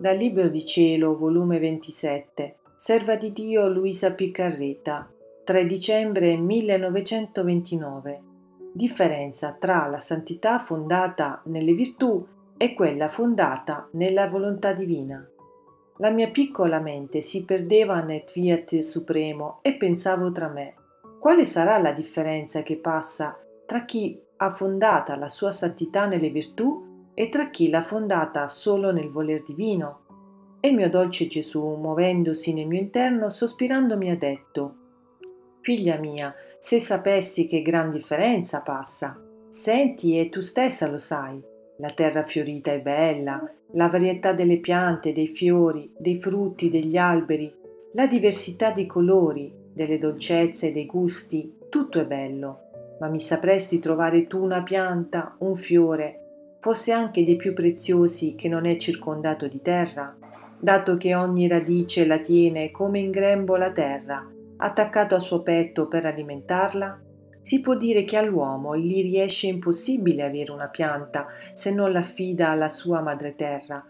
Dal Libro di Cielo, volume 27, Serva di Dio Luisa Piccarreta, 3 dicembre 1929. Differenza tra la santità fondata nelle virtù e quella fondata nella volontà divina. La mia piccola mente si perdeva nel fiat supremo e pensavo tra me, quale sarà la differenza che passa tra chi ha fondata la sua santità nelle virtù e tra chi l'ha fondata solo nel voler divino. E il mio dolce Gesù, muovendosi nel mio interno, sospirando, mi ha detto, Figlia mia, se sapessi che gran differenza passa, senti e tu stessa lo sai, la terra fiorita è bella, la varietà delle piante, dei fiori, dei frutti, degli alberi, la diversità dei colori, delle dolcezze dei gusti, tutto è bello. Ma mi sapresti trovare tu una pianta, un fiore, fosse anche dei più preziosi che non è circondato di terra, dato che ogni radice la tiene come in grembo la terra, attaccato al suo petto per alimentarla? Si può dire che all'uomo gli riesce impossibile avere una pianta se non l'affida alla sua madre terra.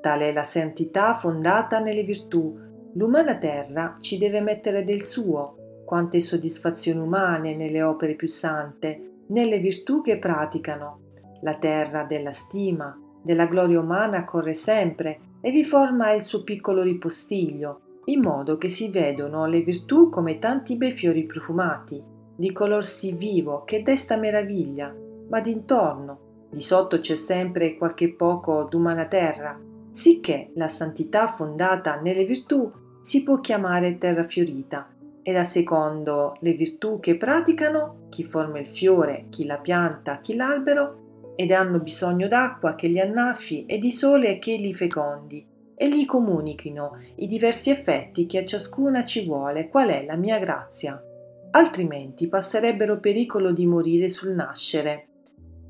Tale è la santità fondata nelle virtù. L'umana terra ci deve mettere del suo, quante soddisfazioni umane nelle opere più sante, nelle virtù che praticano, la terra della stima, della gloria umana corre sempre e vi forma il suo piccolo ripostiglio, in modo che si vedono le virtù come tanti bei fiori profumati, di color sì vivo che desta meraviglia, ma d'intorno, di sotto c'è sempre qualche poco d'umana terra, sicché la santità fondata nelle virtù si può chiamare terra fiorita, e da secondo le virtù che praticano, chi forma il fiore, chi la pianta, chi l'albero, ed hanno bisogno d'acqua che li annaffi e di sole che li fecondi e gli comunichino i diversi effetti che a ciascuna ci vuole, qual è la mia grazia. Altrimenti passerebbero pericolo di morire sul nascere.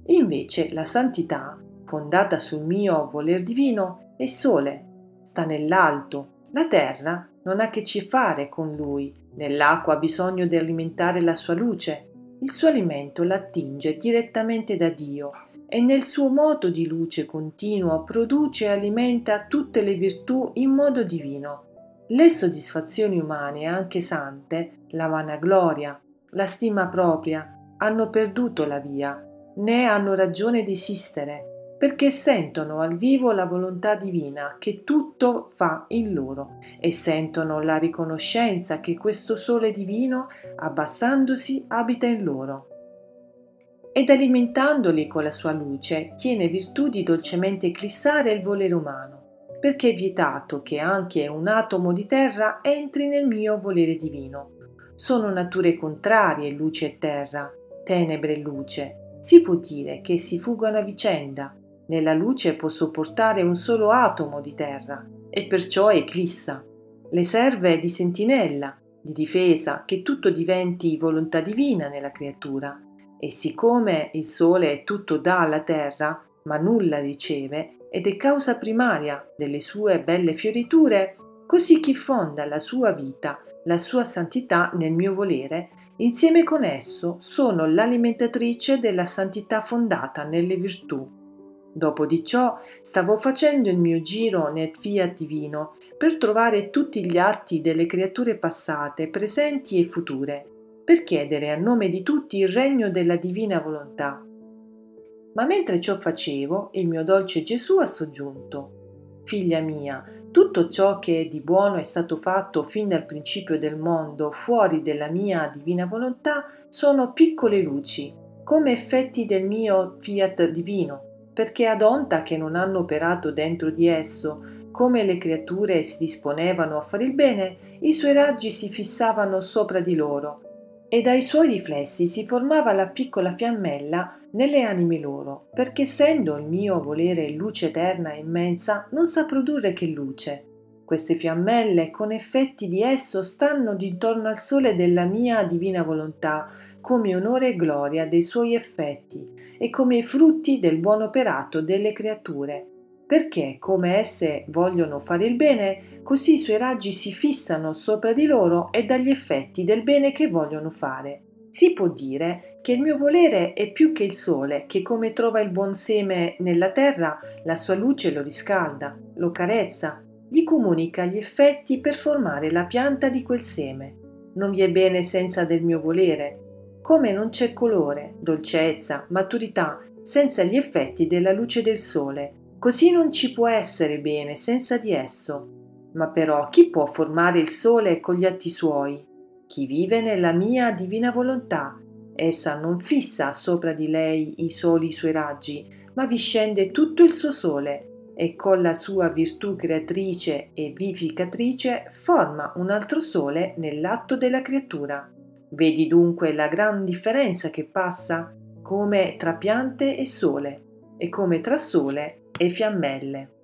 Invece la santità, fondata sul mio voler divino, è sole, sta nell'alto. La terra non ha che ci fare con lui, nell'acqua ha bisogno di alimentare la sua luce. Il suo alimento l'attinge direttamente da Dio e nel suo moto di luce continuo produce e alimenta tutte le virtù in modo divino. Le soddisfazioni umane, anche sante, la vanagloria, la stima propria, hanno perduto la via, né hanno ragione di esistere, perché sentono al vivo la volontà divina che tutto fa in loro e sentono la riconoscenza che questo sole divino, abbassandosi, abita in loro ed alimentandoli con la sua luce tiene virtù di dolcemente eclissare il volere umano, perché è vietato che anche un atomo di terra entri nel mio volere divino. Sono nature contrarie luce e terra, tenebre e luce. Si può dire che si fuggono a vicenda. Nella luce può sopportare un solo atomo di terra e perciò eclissa. Le serve di sentinella, di difesa, che tutto diventi volontà divina nella creatura e siccome il Sole tutto dà alla terra, ma nulla riceve, ed è causa primaria delle sue belle fioriture, così chi fonda la sua vita, la sua santità nel mio volere, insieme con esso sono l'alimentatrice della santità fondata nelle virtù. Dopo di ciò stavo facendo il mio giro nel fiat divino per trovare tutti gli atti delle creature passate, presenti e future, per chiedere a nome di tutti il regno della divina volontà. Ma mentre ciò facevo, il mio dolce Gesù ha soggiunto, Figlia mia, tutto ciò che di buono è stato fatto fin dal principio del mondo fuori della mia divina volontà sono piccole luci, come effetti del mio fiat divino, perché ad onta che non hanno operato dentro di esso, come le creature si disponevano a fare il bene, i suoi raggi si fissavano sopra di loro e dai suoi riflessi si formava la piccola fiammella nelle anime loro, perché essendo il mio volere luce eterna e immensa, non sa produrre che luce. Queste fiammelle, con effetti di esso, stanno d'intorno al sole della mia divina volontà, come onore e gloria dei suoi effetti, e come i frutti del buon operato delle creature, perché come esse vogliono fare il bene, così i suoi raggi si fissano sopra di loro e dagli effetti del bene che vogliono fare. Si può dire che il mio volere è più che il sole, che come trova il buon seme nella terra, la sua luce lo riscalda, lo carezza, gli comunica gli effetti per formare la pianta di quel seme. Non vi è bene senza del mio volere, come non c'è colore, dolcezza, maturità senza gli effetti della luce del sole, così non ci può essere bene senza di esso. Ma però chi può formare il sole con gli atti suoi? Chi vive nella mia divina volontà. Essa non fissa sopra di lei i soli suoi raggi, ma vi scende tutto il suo sole e con la sua virtù creatrice e vivificatrice forma un altro sole nell'atto della creatura. Vedi dunque la gran differenza che passa come tra piante e sole e come tra sole e fiammelle.